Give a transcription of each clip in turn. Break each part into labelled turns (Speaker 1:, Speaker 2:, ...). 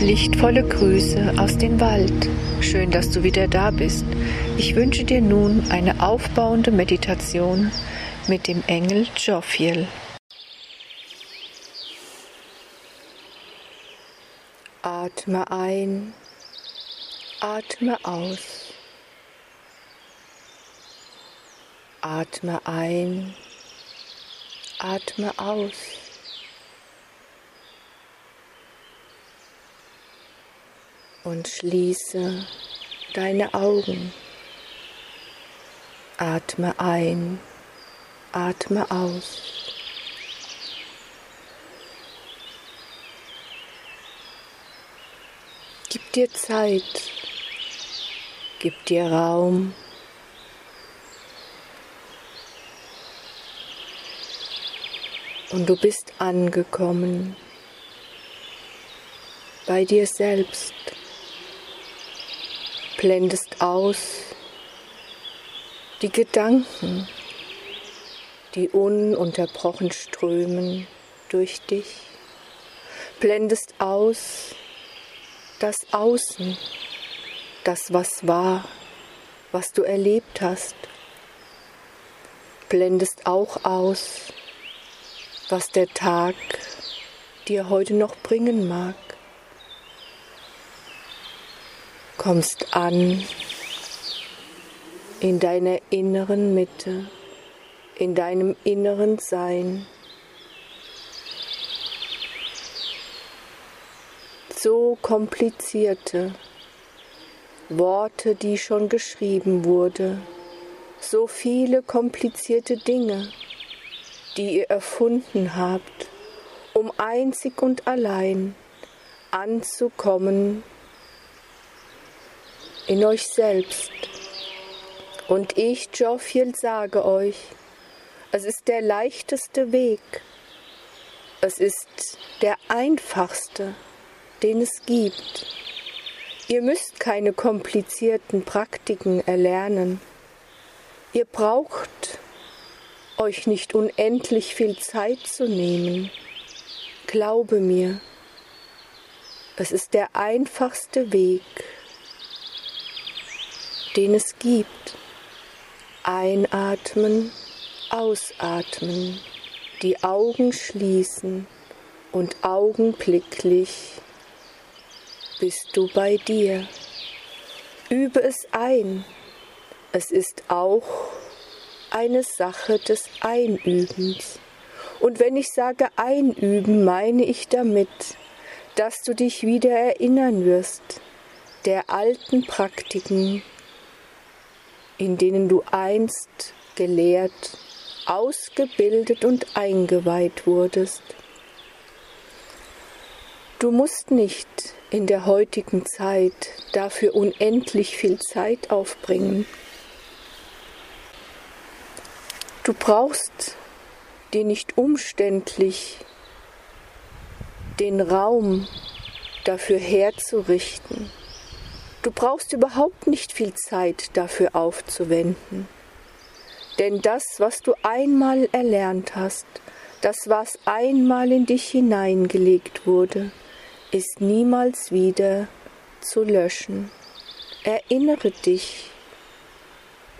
Speaker 1: Lichtvolle Grüße aus dem Wald. Schön, dass du wieder da bist. Ich wünsche dir nun eine aufbauende Meditation mit dem Engel Jophiel. Atme ein, atme aus. Atme ein, atme aus. Und schließe deine Augen. Atme ein, atme aus. Gib dir Zeit, gib dir Raum. Und du bist angekommen bei dir selbst blendest aus die Gedanken, die ununterbrochen strömen durch dich, blendest aus das Außen, das was war, was du erlebt hast, blendest auch aus, was der Tag dir heute noch bringen mag. Kommst an in deiner inneren Mitte, in deinem inneren Sein. So komplizierte Worte, die schon geschrieben wurde, so viele komplizierte Dinge, die ihr erfunden habt, um einzig und allein anzukommen in euch selbst. Und ich, Jophiel, sage euch, es ist der leichteste Weg. Es ist der einfachste, den es gibt. Ihr müsst keine komplizierten Praktiken erlernen. Ihr braucht euch nicht unendlich viel Zeit zu nehmen. Glaube mir, es ist der einfachste Weg den es gibt. Einatmen, ausatmen, die Augen schließen und augenblicklich bist du bei dir. Übe es ein. Es ist auch eine Sache des Einübens. Und wenn ich sage einüben, meine ich damit, dass du dich wieder erinnern wirst der alten Praktiken, in denen du einst gelehrt, ausgebildet und eingeweiht wurdest. Du musst nicht in der heutigen Zeit dafür unendlich viel Zeit aufbringen. Du brauchst dir nicht umständlich den Raum dafür herzurichten. Du brauchst überhaupt nicht viel Zeit dafür aufzuwenden. Denn das, was du einmal erlernt hast, das, was einmal in dich hineingelegt wurde, ist niemals wieder zu löschen. Erinnere dich,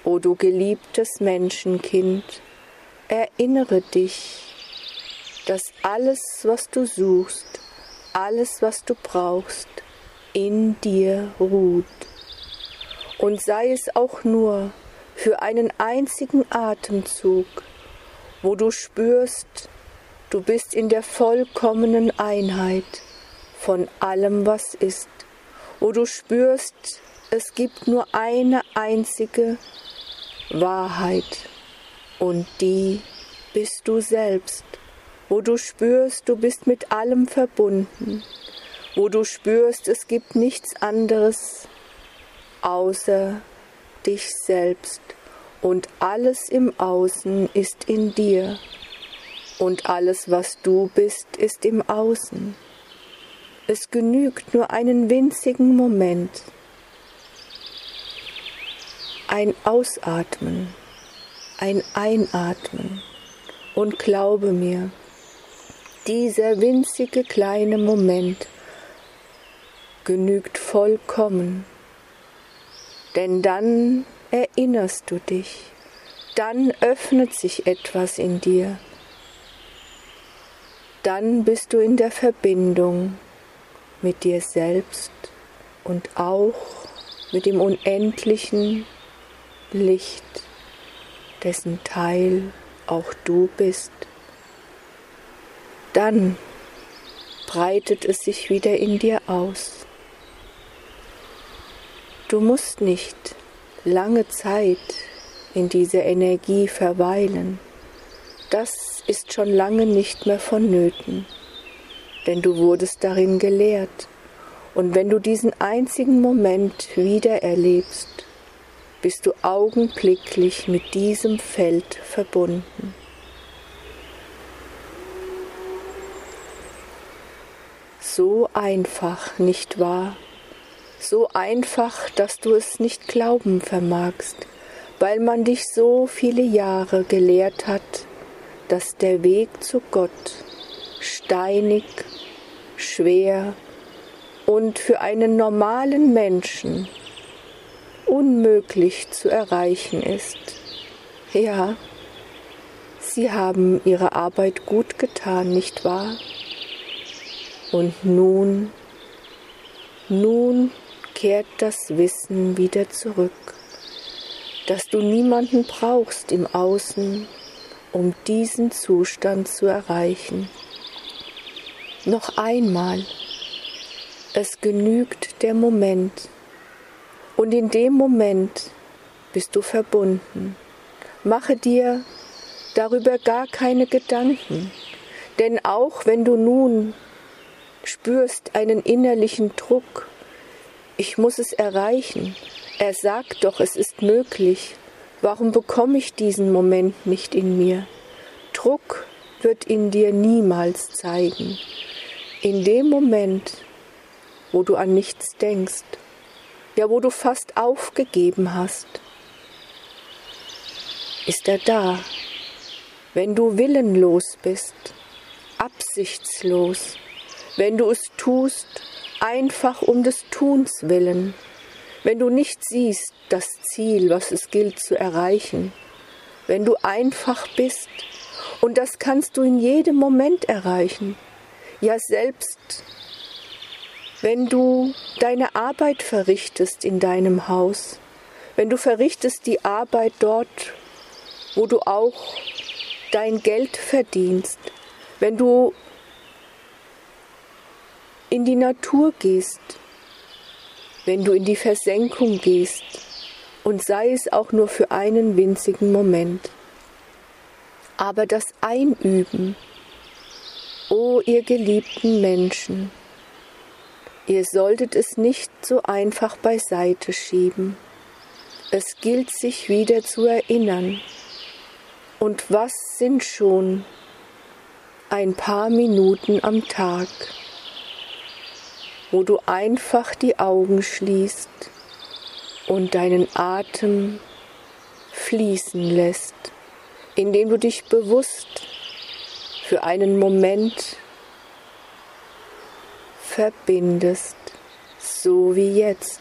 Speaker 1: o du geliebtes Menschenkind, erinnere dich, dass alles, was du suchst, alles, was du brauchst, in dir ruht. Und sei es auch nur für einen einzigen Atemzug, wo du spürst, du bist in der vollkommenen Einheit von allem, was ist, wo du spürst, es gibt nur eine einzige Wahrheit. Und die bist du selbst, wo du spürst, du bist mit allem verbunden wo du spürst, es gibt nichts anderes außer dich selbst. Und alles im Außen ist in dir. Und alles, was du bist, ist im Außen. Es genügt nur einen winzigen Moment, ein Ausatmen, ein Einatmen. Und glaube mir, dieser winzige kleine Moment genügt vollkommen, denn dann erinnerst du dich, dann öffnet sich etwas in dir, dann bist du in der Verbindung mit dir selbst und auch mit dem unendlichen Licht, dessen Teil auch du bist. Dann breitet es sich wieder in dir aus. Du musst nicht lange Zeit in dieser Energie verweilen. Das ist schon lange nicht mehr vonnöten, denn du wurdest darin gelehrt. Und wenn du diesen einzigen Moment wieder erlebst, bist du augenblicklich mit diesem Feld verbunden. So einfach, nicht wahr? So einfach, dass du es nicht glauben vermagst, weil man dich so viele Jahre gelehrt hat, dass der Weg zu Gott steinig, schwer und für einen normalen Menschen unmöglich zu erreichen ist. Ja, Sie haben Ihre Arbeit gut getan, nicht wahr? Und nun, nun kehrt das Wissen wieder zurück, dass du niemanden brauchst im Außen, um diesen Zustand zu erreichen. Noch einmal, es genügt der Moment, und in dem Moment bist du verbunden. Mache dir darüber gar keine Gedanken, denn auch wenn du nun spürst einen innerlichen Druck, ich muss es erreichen, er sagt doch, es ist möglich, warum bekomme ich diesen Moment nicht in mir? Druck wird in dir niemals zeigen. In dem Moment, wo du an nichts denkst, ja wo du fast aufgegeben hast, ist er da. Wenn du willenlos bist, absichtslos, wenn du es tust, einfach um des Tuns willen, wenn du nicht siehst das Ziel, was es gilt zu erreichen, wenn du einfach bist, und das kannst du in jedem Moment erreichen, ja selbst wenn du deine Arbeit verrichtest in deinem Haus, wenn du verrichtest die Arbeit dort, wo du auch dein Geld verdienst, wenn du in die Natur gehst, wenn du in die Versenkung gehst, und sei es auch nur für einen winzigen Moment. Aber das Einüben, o oh, ihr geliebten Menschen, Ihr solltet es nicht so einfach beiseite schieben. Es gilt sich wieder zu erinnern. Und was sind schon ein paar Minuten am Tag, wo du einfach die Augen schließt und deinen Atem fließen lässt, indem du dich bewusst für einen Moment verbindest, so wie jetzt.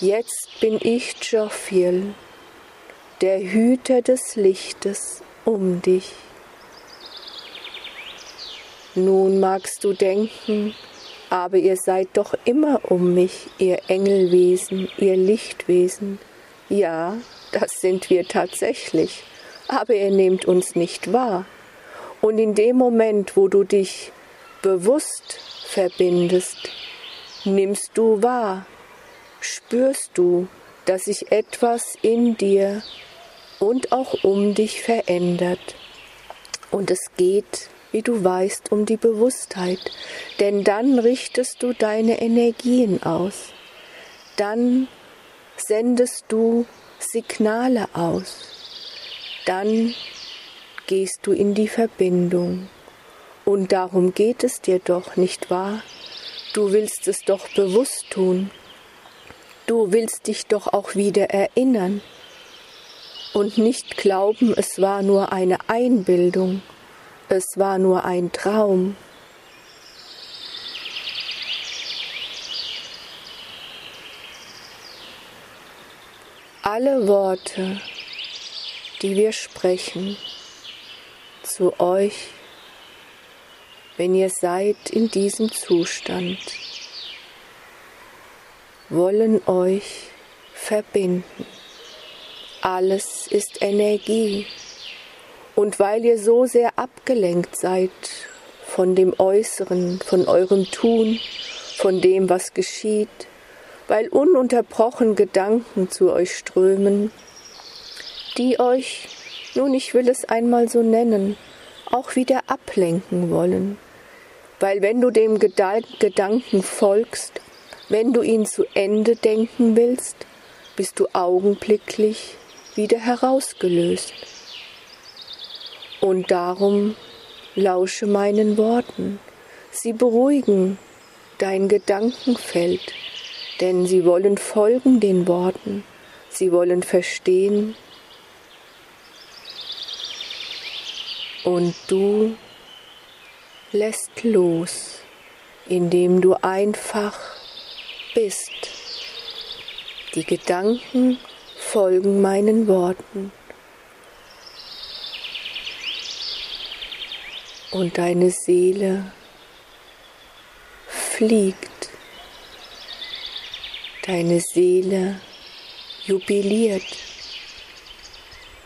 Speaker 1: Jetzt bin ich Jophiel, der Hüter des Lichtes um dich. Nun magst du denken, aber ihr seid doch immer um mich, ihr Engelwesen, ihr Lichtwesen. Ja, das sind wir tatsächlich, aber ihr nehmt uns nicht wahr. Und in dem Moment, wo du dich bewusst verbindest, nimmst du wahr, spürst du, dass sich etwas in dir und auch um dich verändert. Und es geht, wie du weißt, um die Bewusstheit, denn dann richtest du deine Energien aus, dann sendest du Signale aus, dann gehst du in die Verbindung. Und darum geht es dir doch, nicht wahr? Du willst es doch bewusst tun. Du willst dich doch auch wieder erinnern und nicht glauben, es war nur eine Einbildung, es war nur ein Traum. Alle Worte, die wir sprechen, zu euch, wenn ihr seid in diesem Zustand, wollen euch verbinden. Alles ist Energie. Und weil ihr so sehr abgelenkt seid von dem Äußeren, von eurem Tun, von dem, was geschieht, weil ununterbrochen Gedanken zu euch strömen, die euch, nun ich will es einmal so nennen, auch wieder ablenken wollen. Weil wenn du dem Gedanken folgst, wenn du ihn zu Ende denken willst, bist du augenblicklich wieder herausgelöst. Und darum lausche meinen Worten. Sie beruhigen dein Gedankenfeld, denn sie wollen folgen den Worten, sie wollen verstehen. Und du lässt los, indem du einfach bist. Die Gedanken folgen meinen Worten. Und deine Seele fliegt. Deine Seele jubiliert.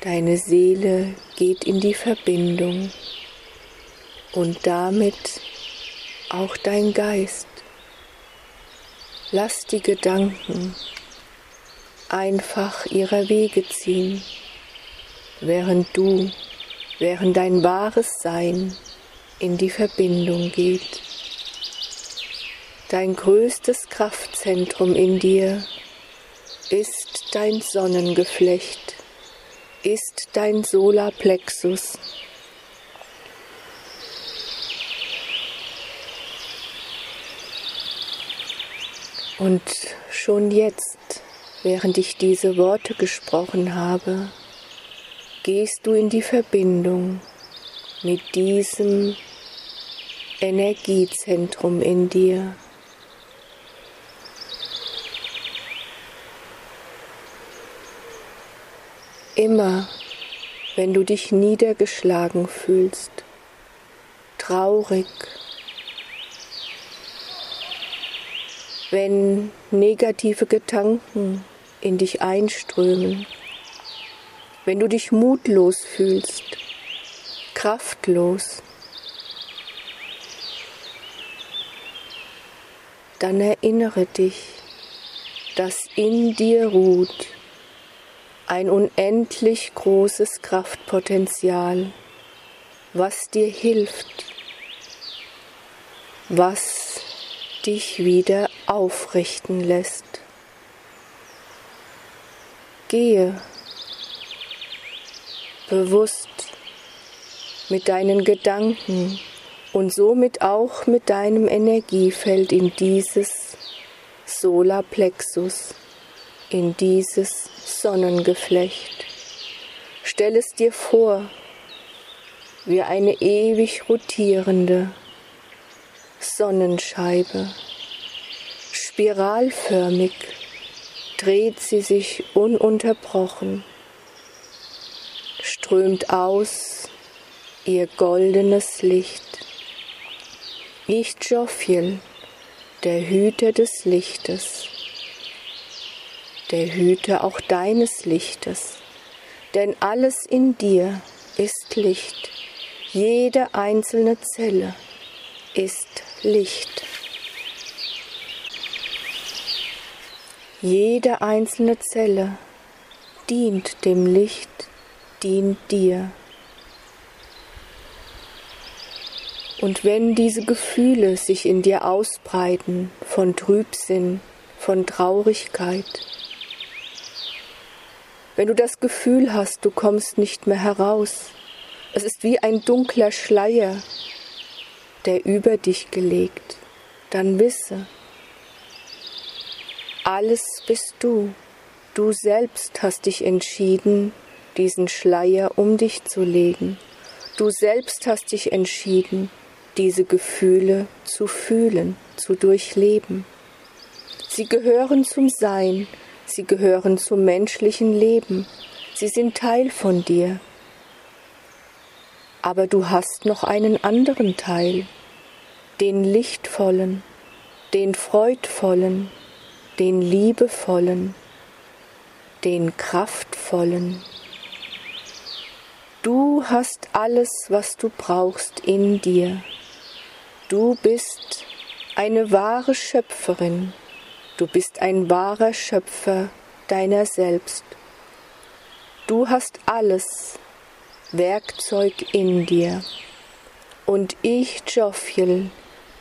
Speaker 1: Deine Seele geht in die Verbindung und damit auch dein Geist. Lass die Gedanken einfach ihrer Wege ziehen, während du, während dein wahres Sein in die Verbindung geht. Dein größtes Kraftzentrum in dir ist dein Sonnengeflecht, ist dein Solarplexus. Und schon jetzt, während ich diese Worte gesprochen habe, gehst du in die Verbindung mit diesem Energiezentrum in dir. Immer, wenn du dich niedergeschlagen fühlst, traurig, wenn negative Gedanken in dich einströmen, wenn du dich mutlos fühlst, kraftlos, dann erinnere dich, dass in dir ruht ein unendlich großes Kraftpotenzial, was dir hilft, was dich wieder aufrichten lässt. Gehe bewusst mit deinen Gedanken und somit auch mit deinem Energiefeld in dieses Solarplexus, in dieses Sonnengeflecht. Stell es dir vor, wie eine ewig rotierende Sonnenscheibe. Spiralförmig dreht sie sich ununterbrochen, strömt aus ihr goldenes Licht. Ich Jophiel, der Hüter des Lichtes, der Hüter auch deines Lichtes, denn alles in dir ist Licht, jede einzelne Zelle ist Licht. Jede einzelne Zelle dient dem Licht, dient dir. Und wenn diese Gefühle sich in dir ausbreiten von Trübsinn, von Traurigkeit, wenn du das Gefühl hast, du kommst nicht mehr heraus. Es ist wie ein dunkler Schleier, der über dich gelegt. Dann wisse, alles bist du. Du selbst hast dich entschieden, diesen Schleier um dich zu legen. Du selbst hast dich entschieden, diese Gefühle zu fühlen, zu durchleben. Sie gehören zum Sein, Sie gehören zum menschlichen Leben. Sie sind Teil von dir. Aber du hast noch einen anderen Teil, den lichtvollen, den freudvollen, den liebevollen, den kraftvollen. Du hast alles, was du brauchst in dir. Du bist eine wahre Schöpferin. Du bist ein wahrer Schöpfer deiner selbst. Du hast alles Werkzeug in dir. Und ich, Jophiel,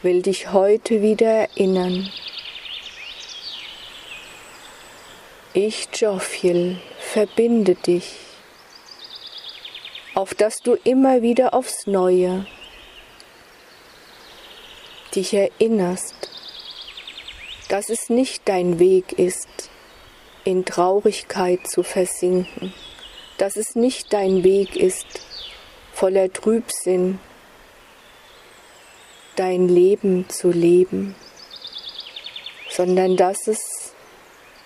Speaker 1: will dich heute wieder erinnern. Ich, Jophiel, verbinde dich, auf dass du immer wieder aufs Neue dich erinnerst, dass es nicht dein Weg ist, in Traurigkeit zu versinken, dass es nicht dein Weg ist, voller Trübsinn dein Leben zu leben, sondern dass es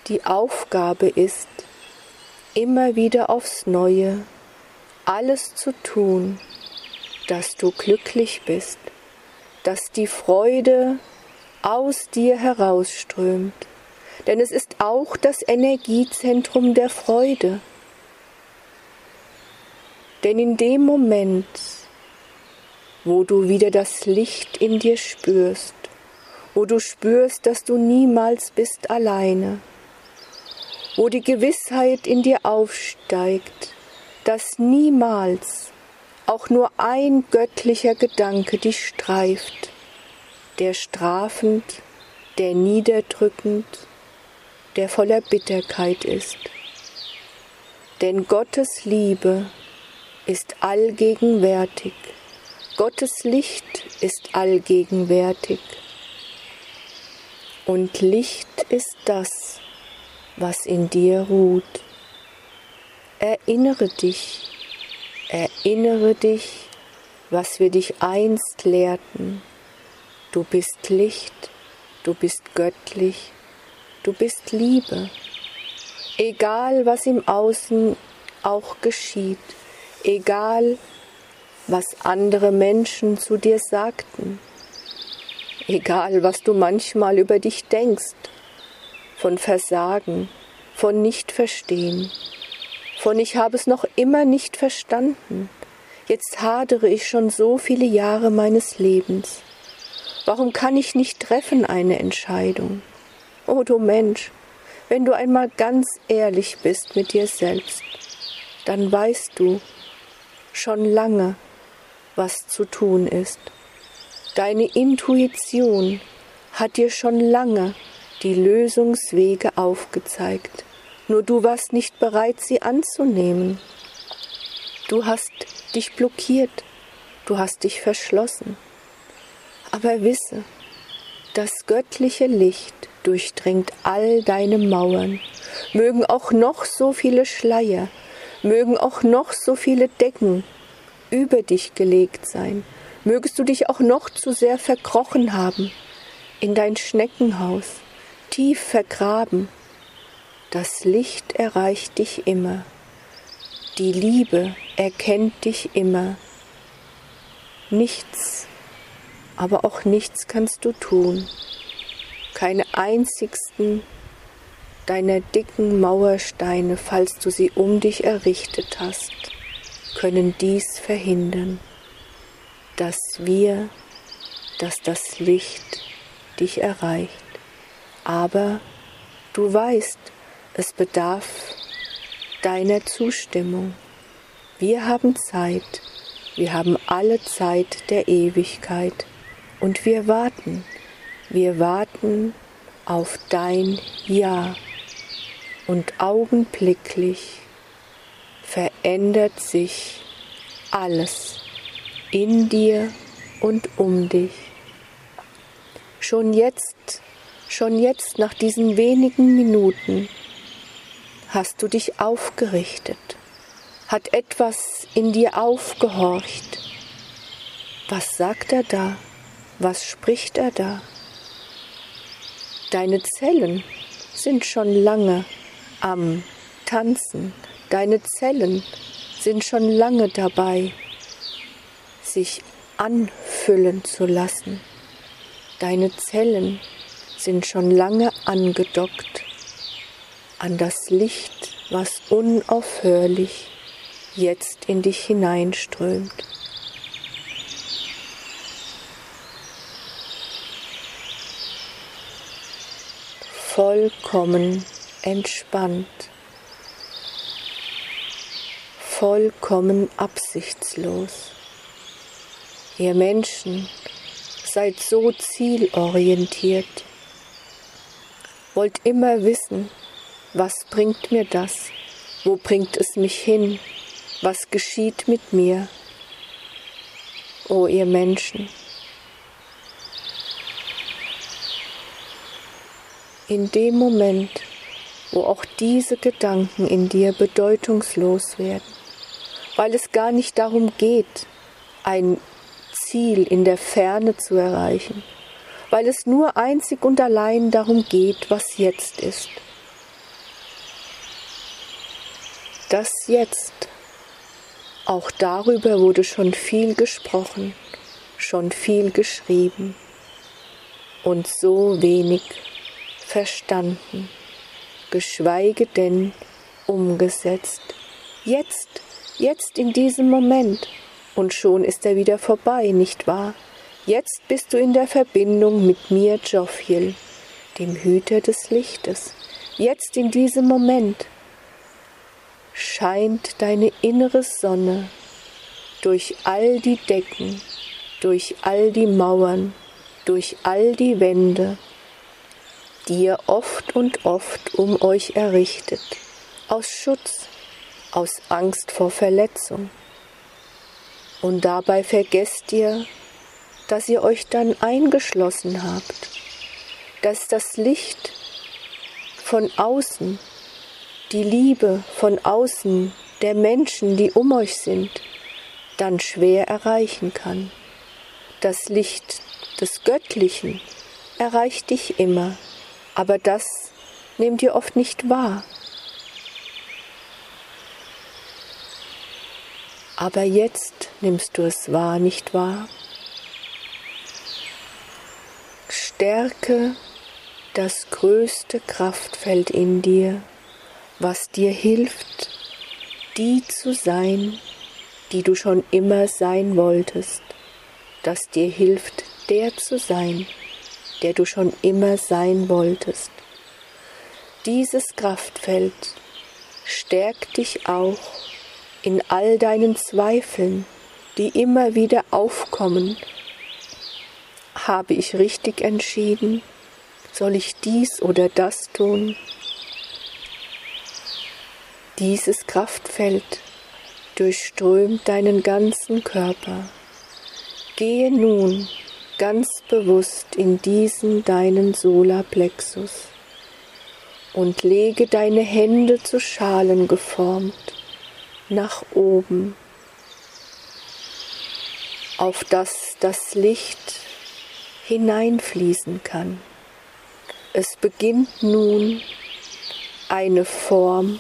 Speaker 1: die Aufgabe ist, immer wieder aufs Neue alles zu tun, dass du glücklich bist, dass die Freude aus dir herausströmt. Denn es ist auch das Energiezentrum der Freude. Denn in dem Moment, wo du wieder das Licht in dir spürst, wo du spürst, dass du niemals bist alleine, wo die Gewissheit in dir aufsteigt, dass niemals auch nur ein göttlicher Gedanke dich streift, der strafend, der niederdrückend, der voller Bitterkeit ist. Denn Gottes Liebe ist allgegenwärtig, Gottes Licht ist allgegenwärtig und Licht ist das, was in dir ruht. Erinnere dich, erinnere dich, was wir dich einst lehrten. Du bist Licht, du bist göttlich, du bist Liebe. Egal, was im Außen auch geschieht, egal, was andere Menschen zu dir sagten, egal, was du manchmal über dich denkst, von Versagen, von Nichtverstehen, von ich habe es noch immer nicht verstanden. Jetzt hadere ich schon so viele Jahre meines Lebens. Warum kann ich nicht treffen eine Entscheidung? Oh du Mensch, wenn du einmal ganz ehrlich bist mit dir selbst, dann weißt du schon lange, was zu tun ist. Deine Intuition hat dir schon lange die Lösungswege aufgezeigt, nur du warst nicht bereit, sie anzunehmen. Du hast dich blockiert, du hast dich verschlossen. Aber wisse, das göttliche Licht durchdringt all deine Mauern, mögen auch noch so viele Schleier, mögen auch noch so viele Decken über dich gelegt sein, mögest du dich auch noch zu sehr verkrochen haben in dein Schneckenhaus, tief vergraben, das Licht erreicht dich immer, die Liebe erkennt dich immer. Nichts, aber auch nichts kannst du tun. Keine einzigsten deiner dicken Mauersteine, falls du sie um dich errichtet hast, können dies verhindern, dass wir, dass das Licht dich erreicht. Aber du weißt, es bedarf deiner Zustimmung. Wir haben Zeit, wir haben alle Zeit der Ewigkeit und wir warten, wir warten auf dein Ja und augenblicklich verändert sich alles in dir und um dich. Schon jetzt Schon jetzt nach diesen wenigen Minuten hast du dich aufgerichtet, hat etwas in dir aufgehorcht. Was sagt er da? Was spricht er da? Deine Zellen sind schon lange am Tanzen, deine Zellen sind schon lange dabei, sich anfüllen zu lassen. Deine Zellen sind schon lange angedockt an das Licht, was unaufhörlich jetzt in dich hineinströmt. Vollkommen entspannt, vollkommen absichtslos. Ihr Menschen seid so zielorientiert, wollt immer wissen, was bringt mir das, wo bringt es mich hin, was geschieht mit mir, o ihr Menschen. In dem Moment, wo auch diese Gedanken in dir bedeutungslos werden, weil es gar nicht darum geht, ein Ziel in der Ferne zu erreichen, weil es nur einzig und allein darum geht, was jetzt ist. Das jetzt, auch darüber wurde schon viel gesprochen, schon viel geschrieben und so wenig verstanden, geschweige denn umgesetzt. Jetzt, jetzt in diesem Moment, und schon ist er wieder vorbei, nicht wahr? Jetzt bist du in der Verbindung mit mir, Jophiel, dem Hüter des Lichtes. Jetzt in diesem Moment scheint deine innere Sonne durch all die Decken, durch all die Mauern, durch all die Wände, die ihr oft und oft um euch errichtet, aus Schutz, aus Angst vor Verletzung. Und dabei vergesst ihr, dass ihr euch dann eingeschlossen habt, dass das Licht von außen, die Liebe von außen der Menschen, die um euch sind, dann schwer erreichen kann. Das Licht des Göttlichen erreicht dich immer, aber das nehmt ihr oft nicht wahr. Aber jetzt nimmst du es wahr, nicht wahr? Stärke das größte Kraftfeld in dir, was dir hilft, die zu sein, die du schon immer sein wolltest, das dir hilft, der zu sein, der du schon immer sein wolltest. Dieses Kraftfeld stärkt dich auch in all deinen Zweifeln, die immer wieder aufkommen. Habe ich richtig entschieden? Soll ich dies oder das tun? Dieses Kraftfeld durchströmt deinen ganzen Körper. Gehe nun ganz bewusst in diesen deinen Solarplexus und lege deine Hände zu Schalen geformt nach oben, auf das das Licht hineinfließen kann. Es beginnt nun eine Form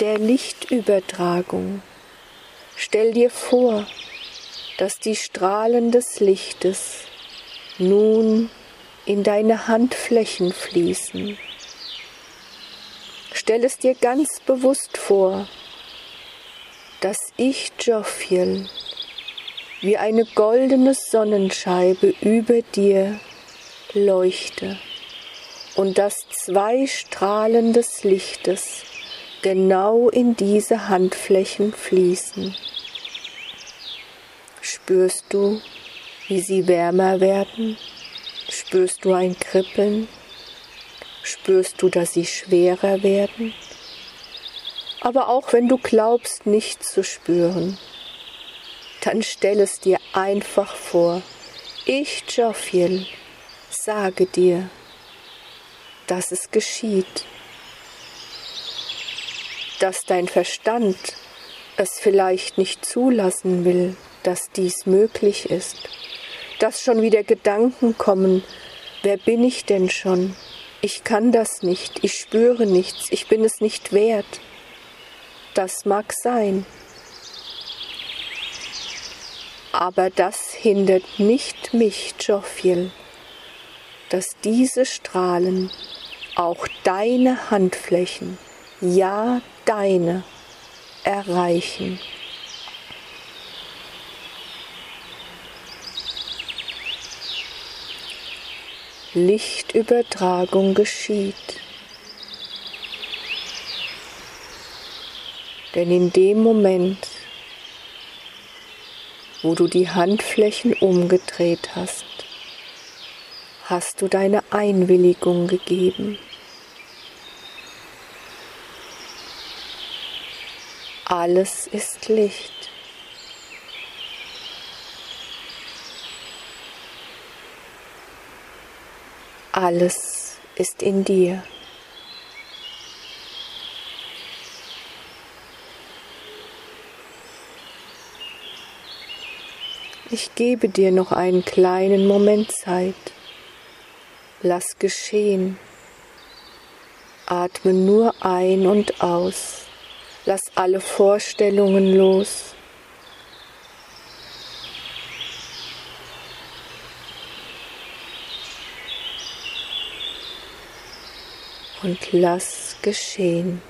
Speaker 1: der Lichtübertragung. Stell dir vor, dass die Strahlen des Lichtes nun in deine Handflächen fließen. Stell es dir ganz bewusst vor, dass ich Jophiel wie eine goldene Sonnenscheibe über dir leuchte und dass zwei Strahlen des Lichtes genau in diese Handflächen fließen. Spürst du, wie sie wärmer werden? Spürst du ein Kribbeln? Spürst du, dass sie schwerer werden? Aber auch wenn du glaubst, nichts zu spüren, dann stell es dir einfach vor. Ich, Jophiel, sage dir, dass es geschieht, dass dein Verstand es vielleicht nicht zulassen will, dass dies möglich ist, dass schon wieder Gedanken kommen, wer bin ich denn schon? ich kann das nicht, ich spüre nichts, ich bin es nicht wert. Das mag sein. Aber das hindert nicht mich, Jophiel, dass diese Strahlen auch deine Handflächen, ja deine, erreichen. Lichtübertragung geschieht. Denn in dem Moment, wo du die Handflächen umgedreht hast, hast du deine Einwilligung gegeben. Alles ist Licht. Alles ist in dir. Ich gebe dir noch einen kleinen Moment Zeit. Lass geschehen. Atme nur ein und aus. Lass alle Vorstellungen los. Und lass geschehen.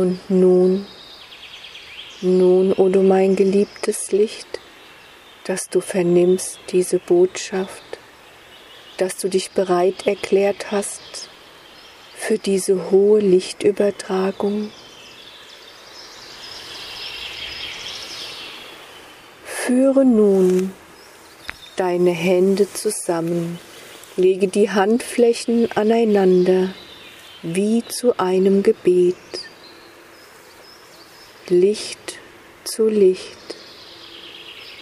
Speaker 1: Und nun, nun, o oh du mein geliebtes Licht, dass du vernimmst diese Botschaft, dass du dich bereit erklärt hast für diese hohe Lichtübertragung. Führe nun deine Hände zusammen, lege die Handflächen aneinander wie zu einem Gebet. Licht zu Licht.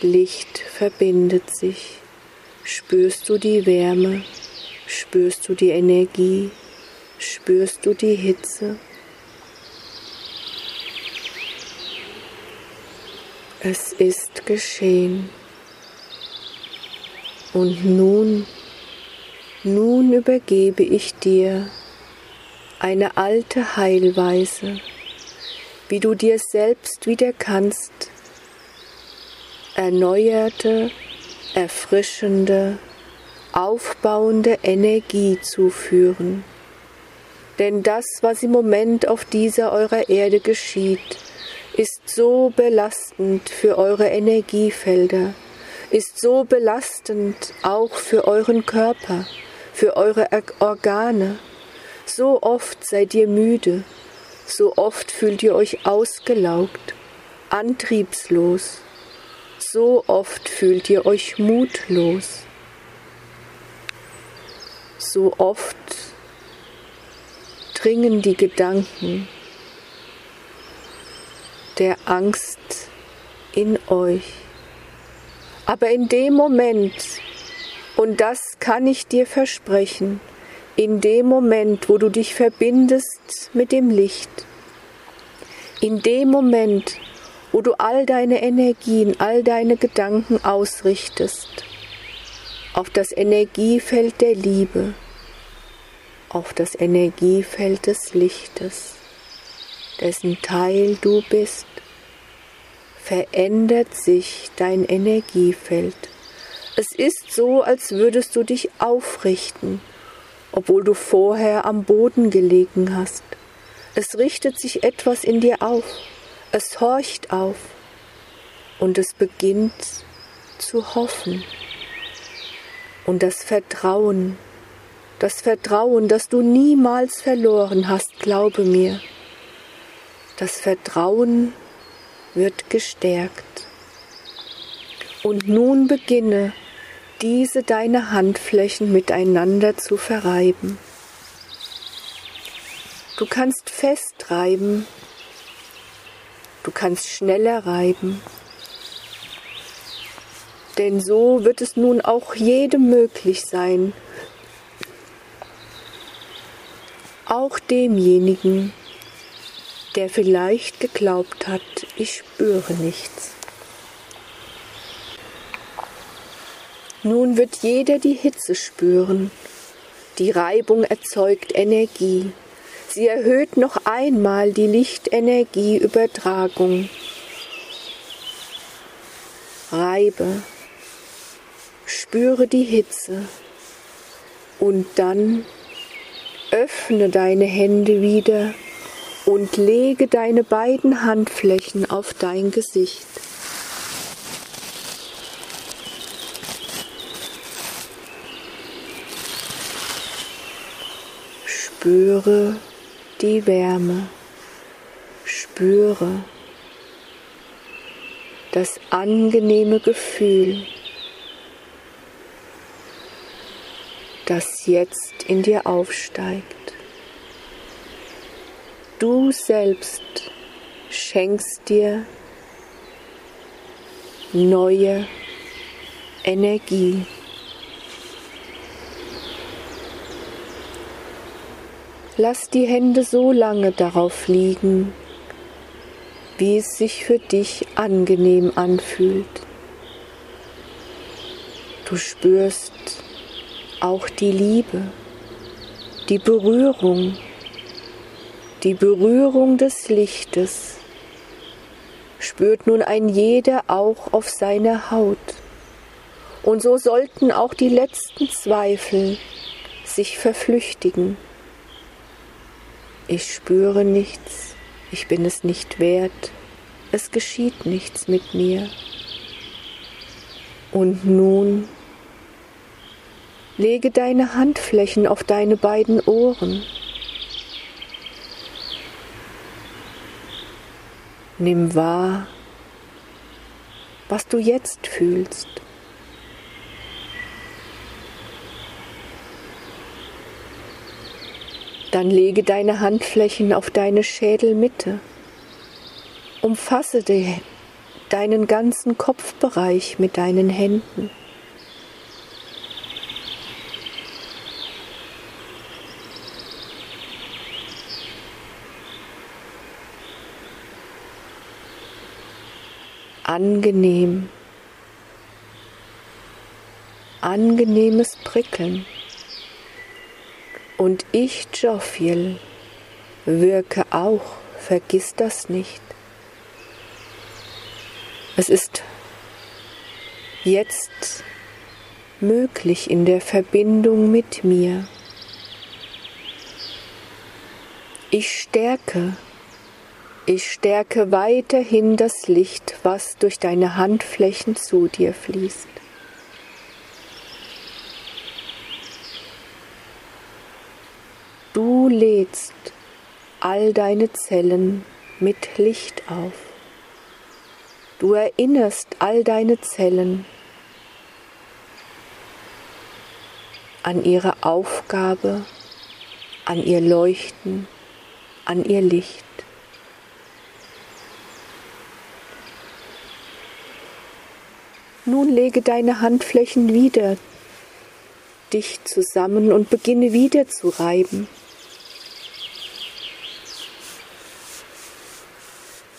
Speaker 1: Licht verbindet sich. Spürst du die Wärme? Spürst du die Energie? Spürst du die Hitze? Es ist geschehen. Und nun, nun übergebe ich dir eine alte Heilweise, wie du dir selbst wieder kannst, erneuerte, erfrischende, aufbauende Energie zuführen. Denn das, was im Moment auf dieser eurer Erde geschieht, ist so belastend für eure Energiefelder, ist so belastend auch für euren Körper, für eure Organe. So oft seid ihr müde, so oft fühlt ihr euch ausgelaugt, antriebslos. So oft fühlt ihr euch mutlos. So oft dringen die Gedanken der Angst in euch. Aber in dem Moment, und das kann ich dir versprechen, in dem Moment, wo du dich verbindest mit dem Licht, in dem Moment, wo du all deine Energien, all deine Gedanken ausrichtest. Auf das Energiefeld der Liebe, auf das Energiefeld des Lichtes, dessen Teil du bist, verändert sich dein Energiefeld. Es ist so, als würdest du dich aufrichten obwohl du vorher am Boden gelegen hast. Es richtet sich etwas in dir auf, es horcht auf und es beginnt zu hoffen. Und das Vertrauen, das Vertrauen, das du niemals verloren hast, glaube mir, das Vertrauen wird gestärkt. Und nun beginne diese deine Handflächen miteinander zu verreiben. Du kannst fest reiben, du kannst schneller reiben, Denn so wird es nun auch jedem möglich sein, auch demjenigen, der vielleicht geglaubt hat, ich spüre nichts. Nun wird jeder die Hitze spüren. Die Reibung erzeugt Energie. Sie erhöht noch einmal die Lichtenergieübertragung. Reibe, spüre die Hitze und dann öffne deine Hände wieder und lege deine beiden Handflächen auf dein Gesicht. Spüre die Wärme, spüre das angenehme Gefühl, das jetzt in dir aufsteigt. Du selbst schenkst dir neue Energie. Lass die Hände so lange darauf liegen, wie es sich für dich angenehm anfühlt. Du spürst auch die Liebe, die Berührung, die Berührung des Lichtes spürt nun ein jeder auch auf seiner Haut. Und so sollten auch die letzten Zweifel sich verflüchtigen. Ich spüre nichts, ich bin es nicht wert, es geschieht nichts mit mir. Und nun lege deine Handflächen auf deine beiden Ohren Nimm wahr, was du jetzt fühlst. Dann lege deine Handflächen auf deine Schädelmitte. Umfasse deinen ganzen Kopfbereich mit deinen Händen. angenehm, angenehmes Prickeln. Und ich, Jophiel, wirke auch, vergiss das nicht. Es ist jetzt möglich in der Verbindung mit mir. Ich stärke ich stärke weiterhin das Licht, was durch deine Handflächen zu dir fließt. Du lädst all deine Zellen mit Licht auf. Du erinnerst all deine Zellen an ihre Aufgabe, an ihr Leuchten, an ihr Licht. Nun lege deine Handflächen wieder dicht zusammen und beginne wieder zu reiben.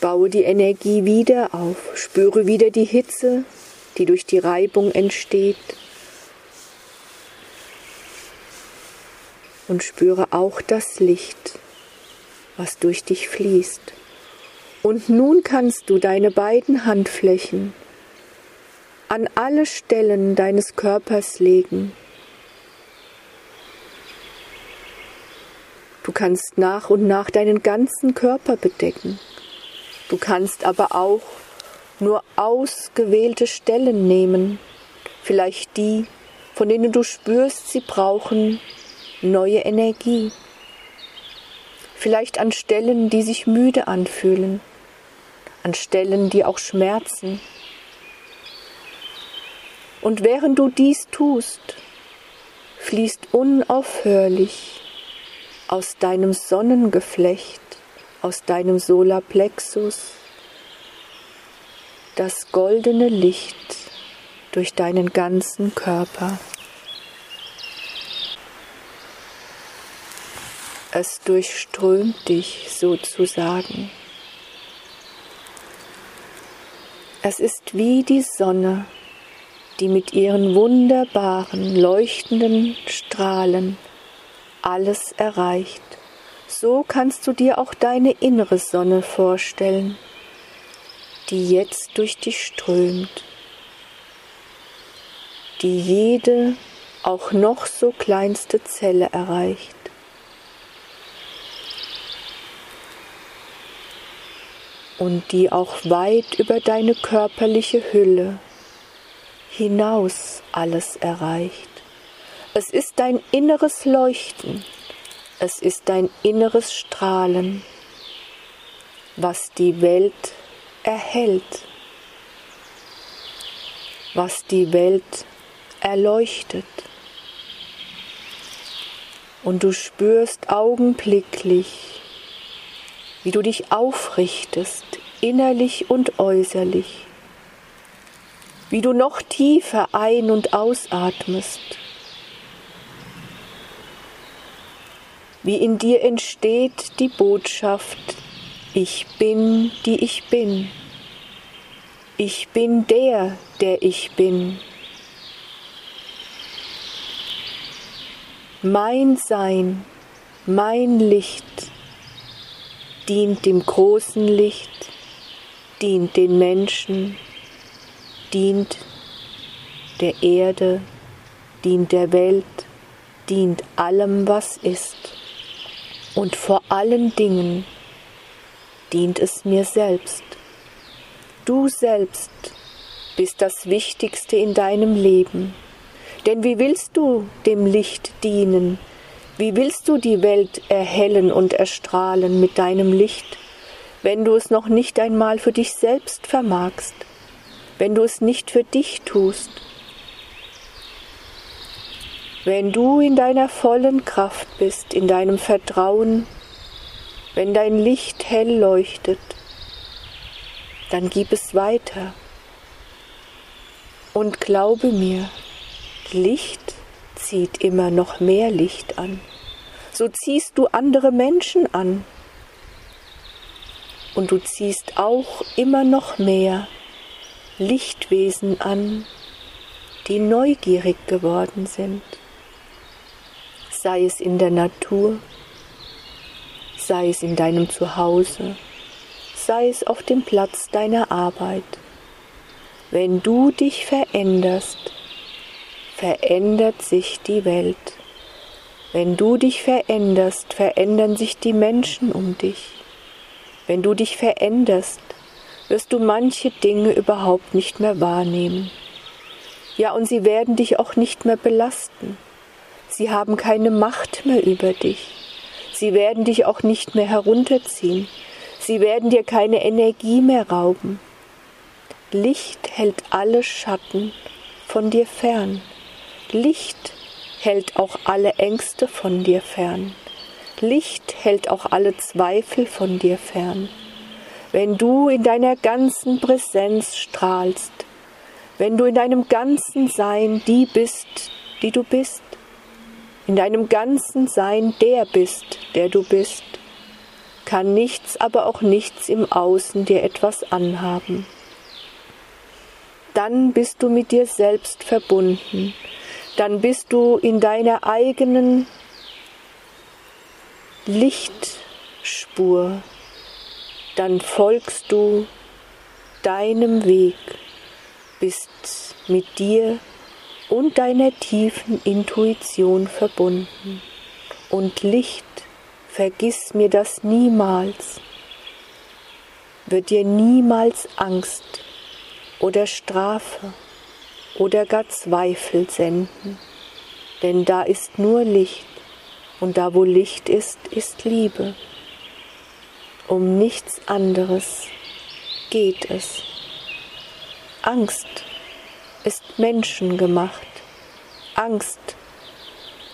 Speaker 1: Baue die Energie wieder auf, spüre wieder die Hitze, die durch die Reibung entsteht. Und spüre auch das Licht, was durch dich fließt. Und nun kannst du deine beiden Handflächen an alle Stellen deines Körpers legen. Du kannst nach und nach deinen ganzen Körper bedecken. Du kannst aber auch nur ausgewählte Stellen nehmen, vielleicht die, von denen du spürst, sie brauchen neue Energie. Vielleicht an Stellen, die sich müde anfühlen, an Stellen, die auch schmerzen. Und während du dies tust, fließt unaufhörlich aus deinem Sonnengeflecht, aus deinem Solarplexus, das goldene Licht durch deinen ganzen Körper. Es durchströmt dich sozusagen. Es ist wie die Sonne, die mit ihren wunderbaren, leuchtenden Strahlen alles erreicht. So kannst du dir auch deine innere Sonne vorstellen, die jetzt durch dich strömt, die jede, auch noch so kleinste Zelle erreicht. und die auch weit über deine körperliche Hülle hinaus alles erreicht. Es ist dein inneres Leuchten, es ist dein inneres Strahlen, was die Welt erhält, was die Welt erleuchtet. Und du spürst augenblicklich, wie du dich aufrichtest, innerlich und äußerlich, wie du noch tiefer ein- und ausatmest, wie in dir entsteht die Botschaft, ich bin, die ich bin. Ich bin der, der ich bin. Mein Sein, mein Licht dient dem großen Licht, dient den Menschen, dient der Erde, dient der Welt, dient allem, was ist. Und vor allen Dingen dient es mir selbst. Du selbst bist das Wichtigste in deinem Leben. Denn wie willst du dem Licht dienen? Wie willst du die Welt erhellen und erstrahlen mit deinem Licht, wenn du es noch nicht einmal für dich selbst vermagst, wenn du es nicht für dich tust? Wenn du in deiner vollen Kraft bist, in deinem Vertrauen, wenn dein Licht hell leuchtet, dann gib es weiter. Und glaube mir, Licht zieht immer noch mehr Licht an. So ziehst du andere Menschen an. Und du ziehst auch immer noch mehr Lichtwesen an, die neugierig geworden sind sei es in der Natur, sei es in deinem Zuhause, sei es auf dem Platz deiner Arbeit. Wenn du dich veränderst, verändert sich die Welt. Wenn du dich veränderst, verändern sich die Menschen um dich. Wenn du dich veränderst, wirst du manche Dinge überhaupt nicht mehr wahrnehmen. Ja, und sie werden dich auch nicht mehr belasten. Sie haben keine Macht mehr über dich. Sie werden dich auch nicht mehr herunterziehen. Sie werden dir keine Energie mehr rauben. Licht hält alle Schatten von dir fern. Licht hält auch alle Ängste von dir fern. Licht hält auch alle Zweifel von dir fern. Wenn du in deiner ganzen Präsenz strahlst, wenn du in deinem ganzen Sein die bist, die du bist, in deinem ganzen Sein der bist, der du bist, kann nichts, aber auch nichts im Außen dir etwas anhaben. Dann bist du mit dir selbst verbunden, dann bist du in deiner eigenen Lichtspur, dann folgst du deinem Weg, bist mit dir und deiner tiefen Intuition verbunden. Und Licht, vergiss mir das niemals, wird dir niemals Angst oder Strafe oder gar Zweifel senden, denn da ist nur Licht und da wo Licht ist, ist Liebe. Um nichts anderes geht es. Angst ist menschengemacht. Angst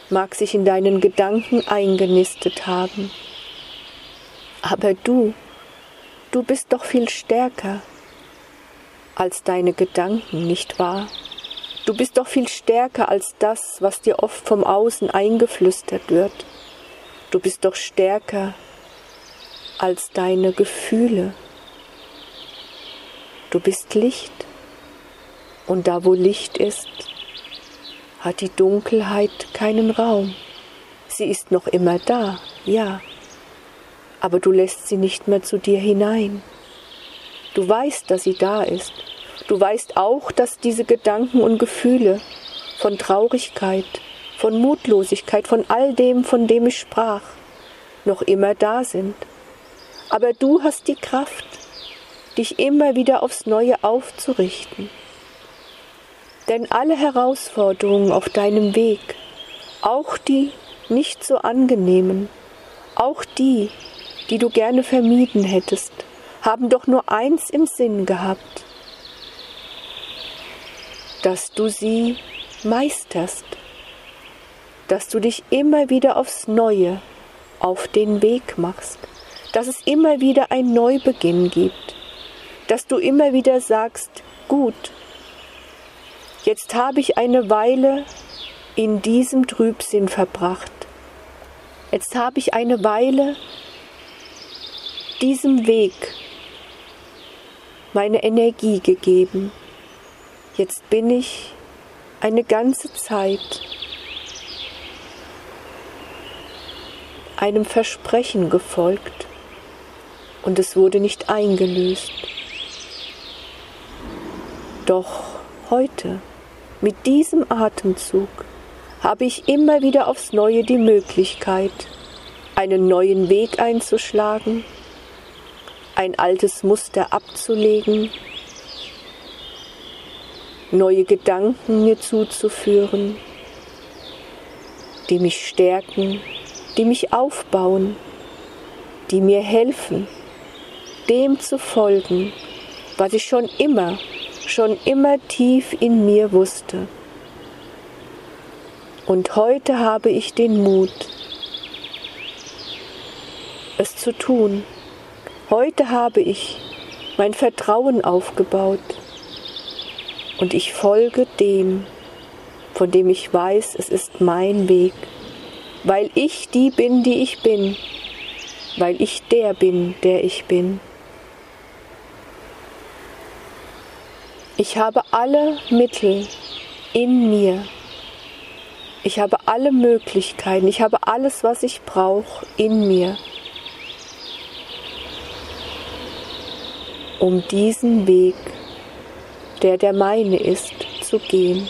Speaker 1: mag sich in deinen Gedanken eingenistet haben. Aber du, du bist doch viel stärker als deine Gedanken, nicht wahr? Du bist doch viel stärker als das, was dir oft vom Außen eingeflüstert wird. Du bist doch stärker als deine Gefühle. Du bist Licht. Und da wo Licht ist, hat die Dunkelheit keinen Raum. Sie ist noch immer da, ja, aber du lässt sie nicht mehr zu dir hinein. Du weißt, dass sie da ist. Du weißt auch, dass diese Gedanken und Gefühle von Traurigkeit, von Mutlosigkeit, von all dem, von dem ich sprach, noch immer da sind. Aber du hast die Kraft, dich immer wieder aufs Neue aufzurichten. Denn alle Herausforderungen auf deinem Weg, auch die nicht so angenehmen, auch die, die du gerne vermieden hättest, haben doch nur eins im Sinn gehabt, dass du sie meisterst, dass du dich immer wieder aufs Neue auf den Weg machst, dass es immer wieder ein Neubeginn gibt, dass du immer wieder sagst, gut, jetzt habe ich eine Weile in diesem Trübsinn verbracht, jetzt habe ich eine Weile diesem Weg meine Energie gegeben. Jetzt bin ich eine ganze Zeit einem Versprechen gefolgt und es wurde nicht eingelöst. Doch heute, mit diesem Atemzug, habe ich immer wieder aufs Neue die Möglichkeit, einen neuen Weg einzuschlagen, ein altes Muster abzulegen, neue Gedanken mir zuzuführen, die mich stärken, die mich aufbauen, die mir helfen, dem zu folgen, was ich schon immer, schon immer tief in mir wusste. Und heute habe ich den Mut, es zu tun. Heute habe ich mein Vertrauen aufgebaut und ich folge dem, von dem ich weiß, es ist mein Weg, weil ich die bin, die ich bin, weil ich der bin, der ich bin. Ich habe alle Mittel in mir. Ich habe alle Möglichkeiten. Ich habe alles, was ich brauche, in mir. um diesen Weg, der der meine ist, zu gehen.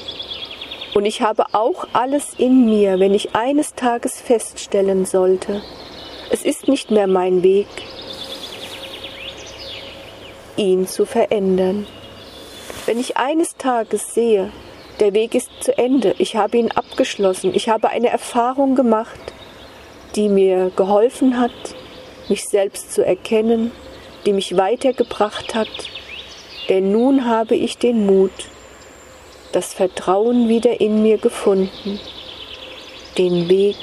Speaker 1: Und ich habe auch alles in mir, wenn ich eines Tages feststellen sollte, es ist nicht mehr mein Weg, ihn zu verändern. Wenn ich eines Tages sehe, der Weg ist zu Ende, ich habe ihn abgeschlossen, ich habe eine Erfahrung gemacht, die mir geholfen hat, mich selbst zu erkennen, die mich weitergebracht hat, denn nun habe ich den Mut, das Vertrauen wieder in mir gefunden, den Weg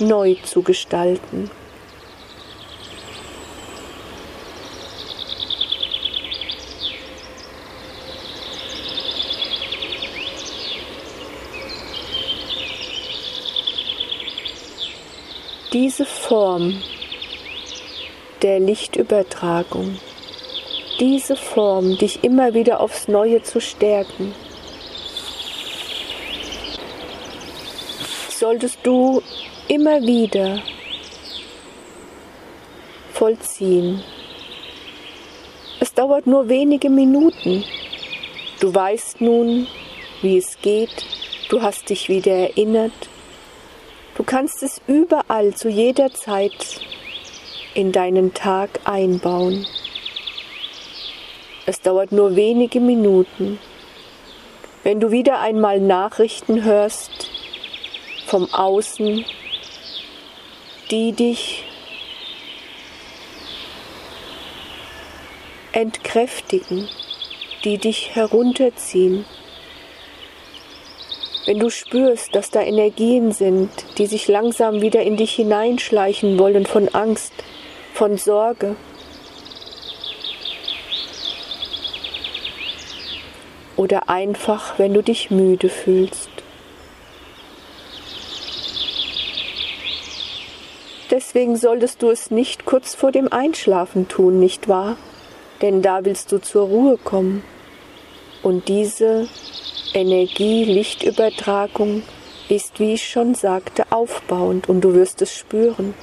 Speaker 1: neu zu gestalten. Diese Form der Lichtübertragung. Diese Form, dich immer wieder aufs Neue zu stärken. Solltest du immer wieder vollziehen. Es dauert nur wenige Minuten. Du weißt nun, wie es geht. Du hast dich wieder erinnert. Du kannst es überall zu jeder Zeit in deinen Tag einbauen. Es dauert nur wenige Minuten. Wenn du wieder einmal Nachrichten hörst vom Außen, die dich entkräftigen, die dich herunterziehen. Wenn du spürst, dass da Energien sind, die sich langsam wieder in dich hineinschleichen wollen von Angst, von Sorge. oder einfach, wenn du dich müde fühlst. Deswegen solltest du es nicht kurz vor dem Einschlafen tun, nicht wahr? Denn da willst du zur Ruhe kommen. Und diese Energie-Lichtübertragung ist, wie ich schon sagte, aufbauend und du wirst es spüren.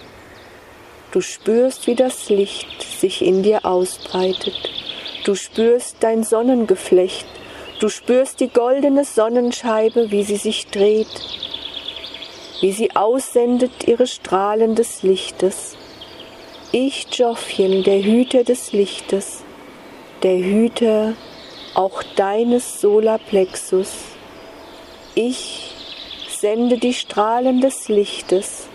Speaker 1: Du spürst, wie das Licht sich in dir ausbreitet. Du spürst dein Sonnengeflecht. Du spürst die goldene Sonnenscheibe, wie sie sich dreht, wie sie aussendet ihre Strahlen des Lichtes. Ich, Jophiel, der Hüter des Lichtes, der Hüter auch deines Solarplexus. Ich sende die Strahlen des Lichtes,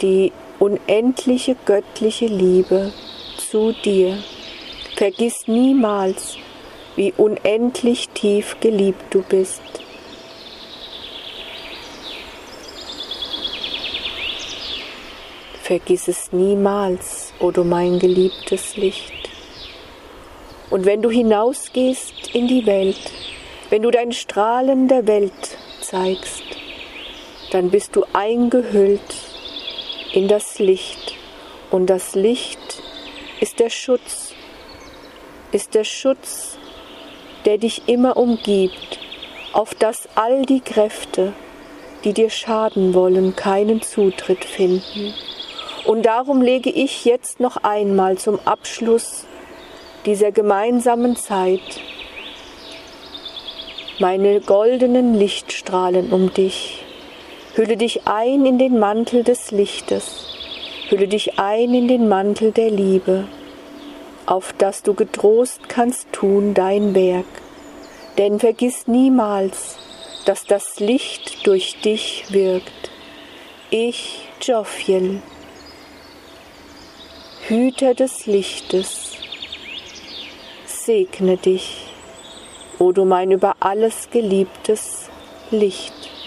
Speaker 1: die unendliche göttliche Liebe zu dir. Vergiss niemals, wie unendlich tief geliebt du bist. Vergiss es niemals, o oh du mein geliebtes Licht. Und wenn du hinausgehst in die Welt, wenn du dein Strahlen der Welt zeigst, dann bist du eingehüllt in das Licht. Und das Licht ist der Schutz, ist der Schutz, der dich immer umgibt, auf dass all die Kräfte, die dir schaden wollen, keinen Zutritt finden. Und darum lege ich jetzt noch einmal zum Abschluss dieser gemeinsamen Zeit meine goldenen Lichtstrahlen um dich. Hülle dich ein in den Mantel des Lichtes, hülle dich ein in den Mantel der Liebe, auf dass du getrost kannst tun dein Werk. Denn vergiss niemals, dass das Licht durch dich wirkt. Ich, Jophiel, Hüter des Lichtes, segne dich, o du mein über alles geliebtes Licht.